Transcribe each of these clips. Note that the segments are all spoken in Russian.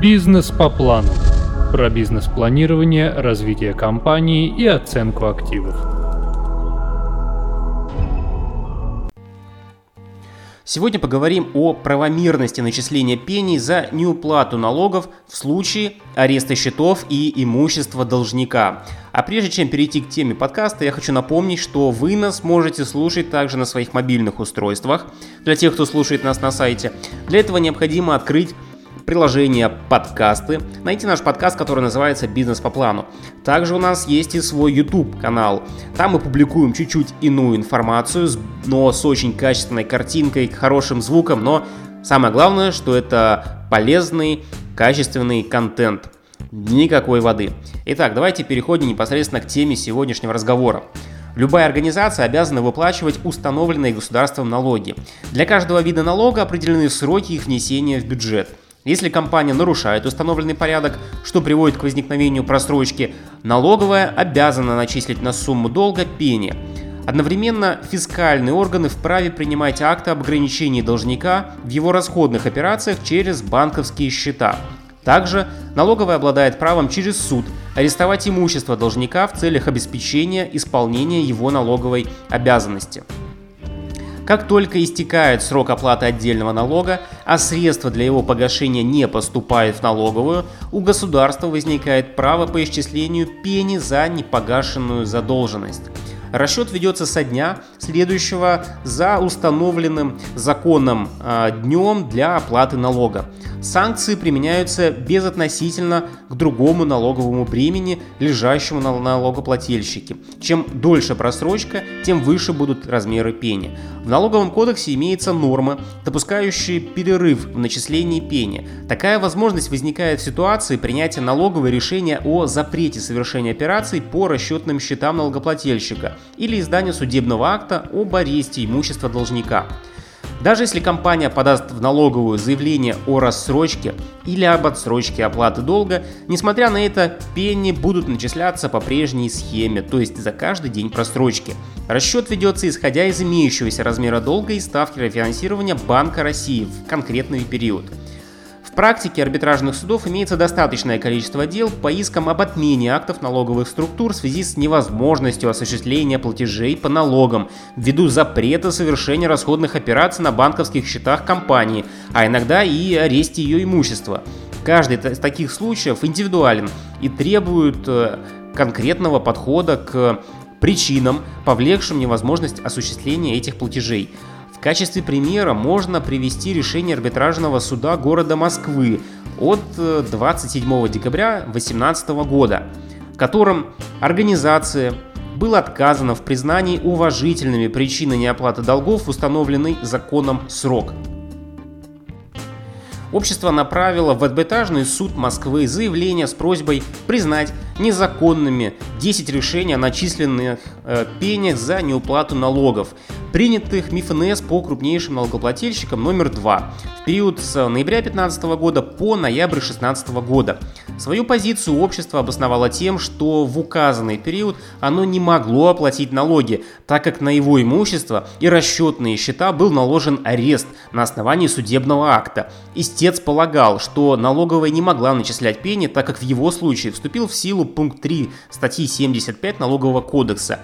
Бизнес по плану. Про бизнес-планирование, развитие компании и оценку активов. Сегодня поговорим о правомерности начисления пений за неуплату налогов в случае ареста счетов и имущества должника. А прежде чем перейти к теме подкаста, я хочу напомнить, что вы нас можете слушать также на своих мобильных устройствах. Для тех, кто слушает нас на сайте, для этого необходимо открыть приложение подкасты, найти наш подкаст, который называется «Бизнес по плану». Также у нас есть и свой YouTube канал. Там мы публикуем чуть-чуть иную информацию, но с очень качественной картинкой, хорошим звуком, но самое главное, что это полезный, качественный контент. Никакой воды. Итак, давайте переходим непосредственно к теме сегодняшнего разговора. Любая организация обязана выплачивать установленные государством налоги. Для каждого вида налога определены сроки их внесения в бюджет – если компания нарушает установленный порядок, что приводит к возникновению просрочки, налоговая обязана начислить на сумму долга пени. Одновременно фискальные органы вправе принимать акты об ограничении должника в его расходных операциях через банковские счета. Также налоговая обладает правом через суд арестовать имущество должника в целях обеспечения исполнения его налоговой обязанности. Как только истекает срок оплаты отдельного налога, а средства для его погашения не поступают в налоговую, у государства возникает право по исчислению пени за непогашенную задолженность. Расчет ведется со дня, следующего за установленным законом э, днем для оплаты налога. Санкции применяются безотносительно к другому налоговому бремени, лежащему на налогоплательщике. Чем дольше просрочка, тем выше будут размеры пени. В налоговом кодексе имеется норма, допускающая перерыв в начислении пени. Такая возможность возникает в ситуации принятия налогового решения о запрете совершения операций по расчетным счетам налогоплательщика или издания судебного акта об аресте имущества должника. Даже если компания подаст в налоговую заявление о рассрочке или об отсрочке оплаты долга, несмотря на это, пени будут начисляться по прежней схеме, то есть за каждый день просрочки. Расчет ведется исходя из имеющегося размера долга и ставки рефинансирования Банка России в конкретный период практике арбитражных судов имеется достаточное количество дел по искам об отмене актов налоговых структур в связи с невозможностью осуществления платежей по налогам ввиду запрета совершения расходных операций на банковских счетах компании, а иногда и аресте ее имущества. Каждый из таких случаев индивидуален и требует э, конкретного подхода к причинам, повлекшим невозможность осуществления этих платежей. В качестве примера можно привести решение арбитражного суда города Москвы от 27 э, декабря 2018 года, в котором организация было отказано в признании уважительными причины неоплаты долгов установленный законом срок. Общество направило в арбитражный суд Москвы заявление с просьбой признать незаконными 10 решений о начисленных э, пенях за неуплату налогов, принятых МИФНС по крупнейшим налогоплательщикам номер 2 в период с ноября 2015 года по ноябрь 2016 года. Свою позицию общество обосновало тем, что в указанный период оно не могло оплатить налоги, так как на его имущество и расчетные счета был наложен арест на основании судебного акта. Истец полагал, что налоговая не могла начислять пени, так как в его случае вступил в силу пункт 3 статьи 75 Налогового кодекса.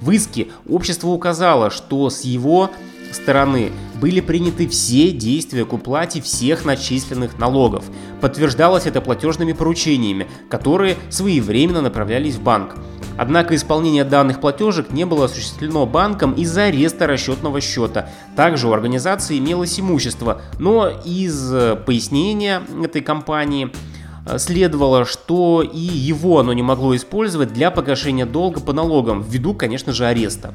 В иске общество указало, что с его стороны были приняты все действия к уплате всех начисленных налогов. Подтверждалось это платежными поручениями, которые своевременно направлялись в банк. Однако исполнение данных платежек не было осуществлено банком из-за ареста расчетного счета. Также у организации имелось имущество, но из пояснения этой компании Э, следовало, что и его оно не могло использовать для погашения долга по налогам, ввиду, конечно же, ареста.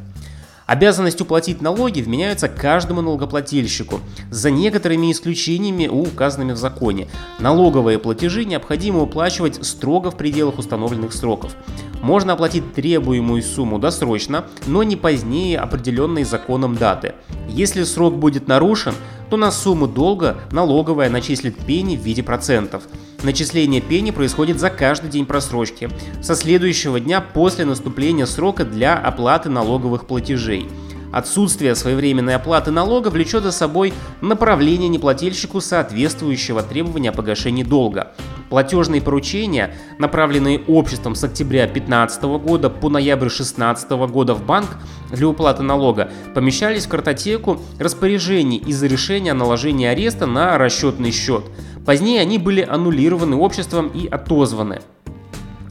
Обязанность уплатить налоги вменяется каждому налогоплательщику, за некоторыми исключениями, указанными в законе. Налоговые платежи необходимо уплачивать строго в пределах установленных сроков. Можно оплатить требуемую сумму досрочно, но не позднее определенной законом даты. Если срок будет нарушен, то на сумму долга налоговая начислит пени в виде процентов. Начисление пени происходит за каждый день просрочки, со следующего дня после наступления срока для оплаты налоговых платежей. Отсутствие своевременной оплаты налога влечет за собой направление неплательщику соответствующего требования о погашении долга. Платежные поручения, направленные обществом с октября 2015 года по ноябрь 2016 года в банк для уплаты налога, помещались в картотеку распоряжений из-за решения о наложении ареста на расчетный счет. Позднее они были аннулированы обществом и отозваны.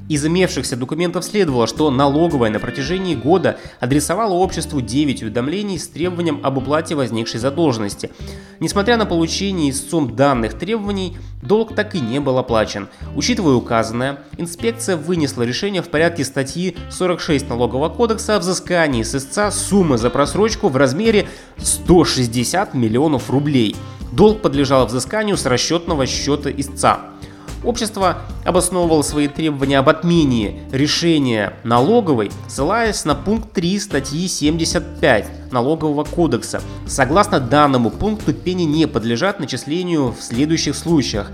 Из имевшихся документов следовало, что налоговая на протяжении года адресовала обществу 9 уведомлений с требованием об уплате возникшей задолженности. Несмотря на получение истцом данных требований, долг так и не был оплачен. Учитывая указанное, инспекция вынесла решение в порядке статьи 46 Налогового кодекса о взыскании с истца суммы за просрочку в размере 160 миллионов рублей. Долг подлежал взысканию с расчетного счета истца. Общество обосновывало свои требования об отмене решения налоговой, ссылаясь на пункт 3 статьи 75 Налогового кодекса. Согласно данному пункту, пени не подлежат начислению в следующих случаях.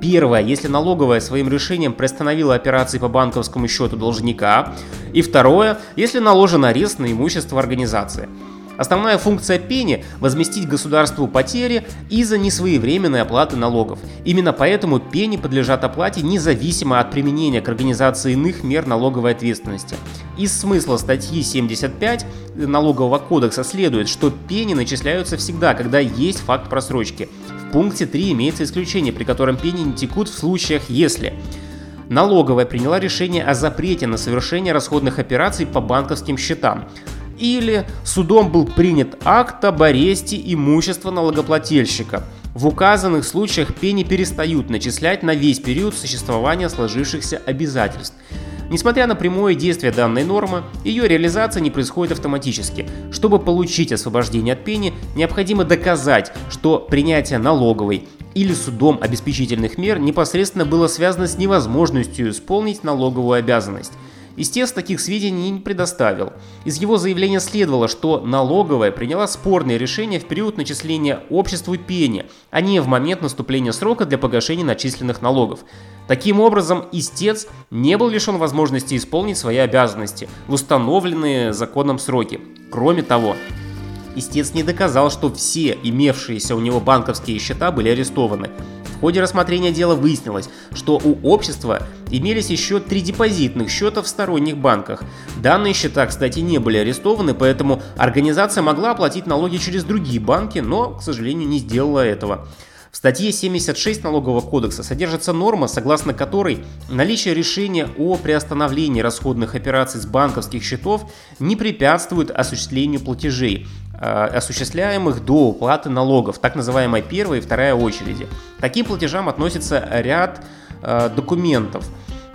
Первое, если налоговая своим решением приостановила операции по банковскому счету должника. И второе, если наложен арест на имущество организации. Основная функция пени – возместить государству потери из-за несвоевременной оплаты налогов. Именно поэтому пени подлежат оплате независимо от применения к организации иных мер налоговой ответственности. Из смысла статьи 75 Налогового кодекса следует, что пени начисляются всегда, когда есть факт просрочки. В пункте 3 имеется исключение, при котором пени не текут в случаях, если Налоговая приняла решение о запрете на совершение расходных операций по банковским счетам или судом был принят акт об аресте имущества налогоплательщика. В указанных случаях пени перестают начислять на весь период существования сложившихся обязательств. Несмотря на прямое действие данной нормы, ее реализация не происходит автоматически. Чтобы получить освобождение от пени, необходимо доказать, что принятие налоговой или судом обеспечительных мер непосредственно было связано с невозможностью исполнить налоговую обязанность. Истец таких сведений не предоставил. Из его заявления следовало, что налоговая приняла спорное решение в период начисления обществу пени, а не в момент наступления срока для погашения начисленных налогов. Таким образом, истец не был лишен возможности исполнить свои обязанности в установленные законом сроки. Кроме того, истец не доказал, что все имевшиеся у него банковские счета были арестованы. Ходе рассмотрения дела выяснилось, что у общества имелись еще три депозитных счета в сторонних банках. Данные счета, кстати, не были арестованы, поэтому организация могла оплатить налоги через другие банки, но, к сожалению, не сделала этого. В статье 76 Налогового кодекса содержится норма, согласно которой наличие решения о приостановлении расходных операций с банковских счетов не препятствует осуществлению платежей, осуществляемых до уплаты налогов, так называемая первая и вторая очереди. К таким платежам относится ряд э, документов.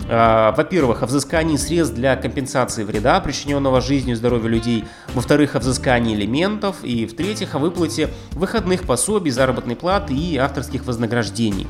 Э, во-первых, о взыскании средств для компенсации вреда, причиненного жизнью и здоровью людей. Во-вторых, о взыскании элементов. И в-третьих, о выплате выходных пособий, заработной платы и авторских вознаграждений.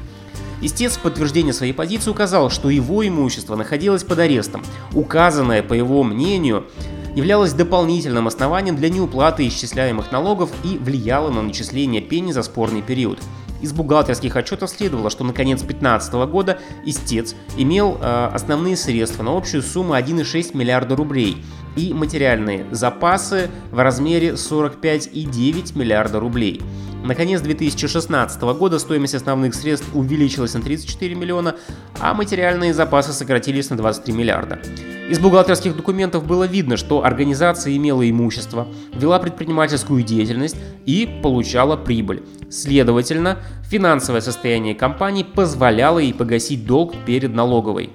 Истец в подтверждение своей позиции указал, что его имущество находилось под арестом. Указанное, по его мнению, являлось дополнительным основанием для неуплаты исчисляемых налогов и влияло на начисление пени за спорный период. Из бухгалтерских отчетов следовало, что на конец 2015 года истец имел э, основные средства на общую сумму 1,6 миллиарда рублей и материальные запасы в размере 45,9 миллиарда рублей. На конец 2016 года стоимость основных средств увеличилась на 34 миллиона, а материальные запасы сократились на 23 миллиарда. Из бухгалтерских документов было видно, что организация имела имущество, вела предпринимательскую деятельность и получала прибыль. Следовательно, финансовое состояние компании позволяло ей погасить долг перед налоговой.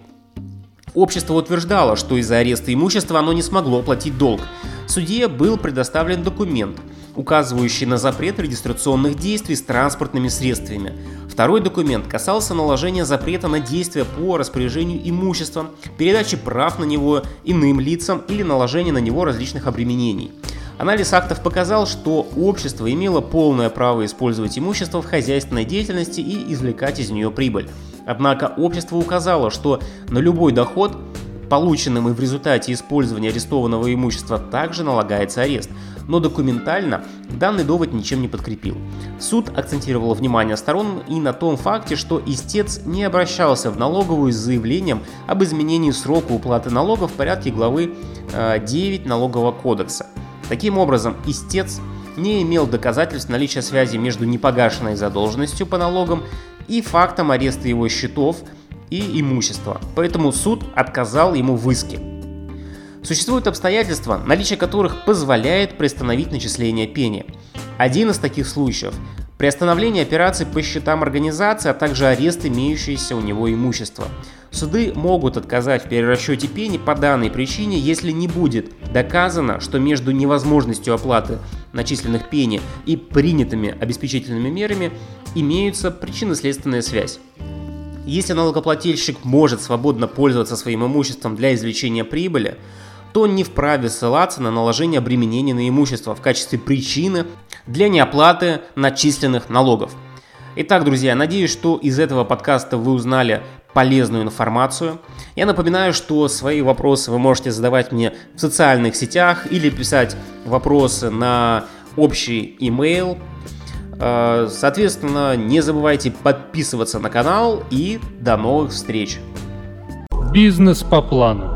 Общество утверждало, что из-за ареста имущества оно не смогло платить долг. Судье был предоставлен документ – указывающий на запрет регистрационных действий с транспортными средствами. Второй документ касался наложения запрета на действия по распоряжению имуществом, передачи прав на него иным лицам или наложения на него различных обременений. Анализ актов показал, что общество имело полное право использовать имущество в хозяйственной деятельности и извлекать из нее прибыль. Однако общество указало, что на любой доход, полученным и в результате использования арестованного имущества, также налагается арест – но документально данный довод ничем не подкрепил. Суд акцентировал внимание сторон и на том факте, что истец не обращался в налоговую с заявлением об изменении срока уплаты налогов в порядке главы 9 э, Налогового кодекса. Таким образом, истец не имел доказательств наличия связи между непогашенной задолженностью по налогам и фактом ареста его счетов и имущества, поэтому суд отказал ему в иске. Существуют обстоятельства, наличие которых позволяет приостановить начисление пени. Один из таких случаев – приостановление операций по счетам организации, а также арест имеющееся у него имущества. Суды могут отказать в перерасчете пени по данной причине, если не будет доказано, что между невозможностью оплаты начисленных пени и принятыми обеспечительными мерами имеются причинно-следственная связь. Если налогоплательщик может свободно пользоваться своим имуществом для извлечения прибыли, то он не вправе ссылаться на наложение обременения на имущество в качестве причины для неоплаты начисленных налогов. Итак, друзья, надеюсь, что из этого подкаста вы узнали полезную информацию. Я напоминаю, что свои вопросы вы можете задавать мне в социальных сетях или писать вопросы на общий email. Э, соответственно, не забывайте подписываться на канал и до новых встреч. Бизнес по плану.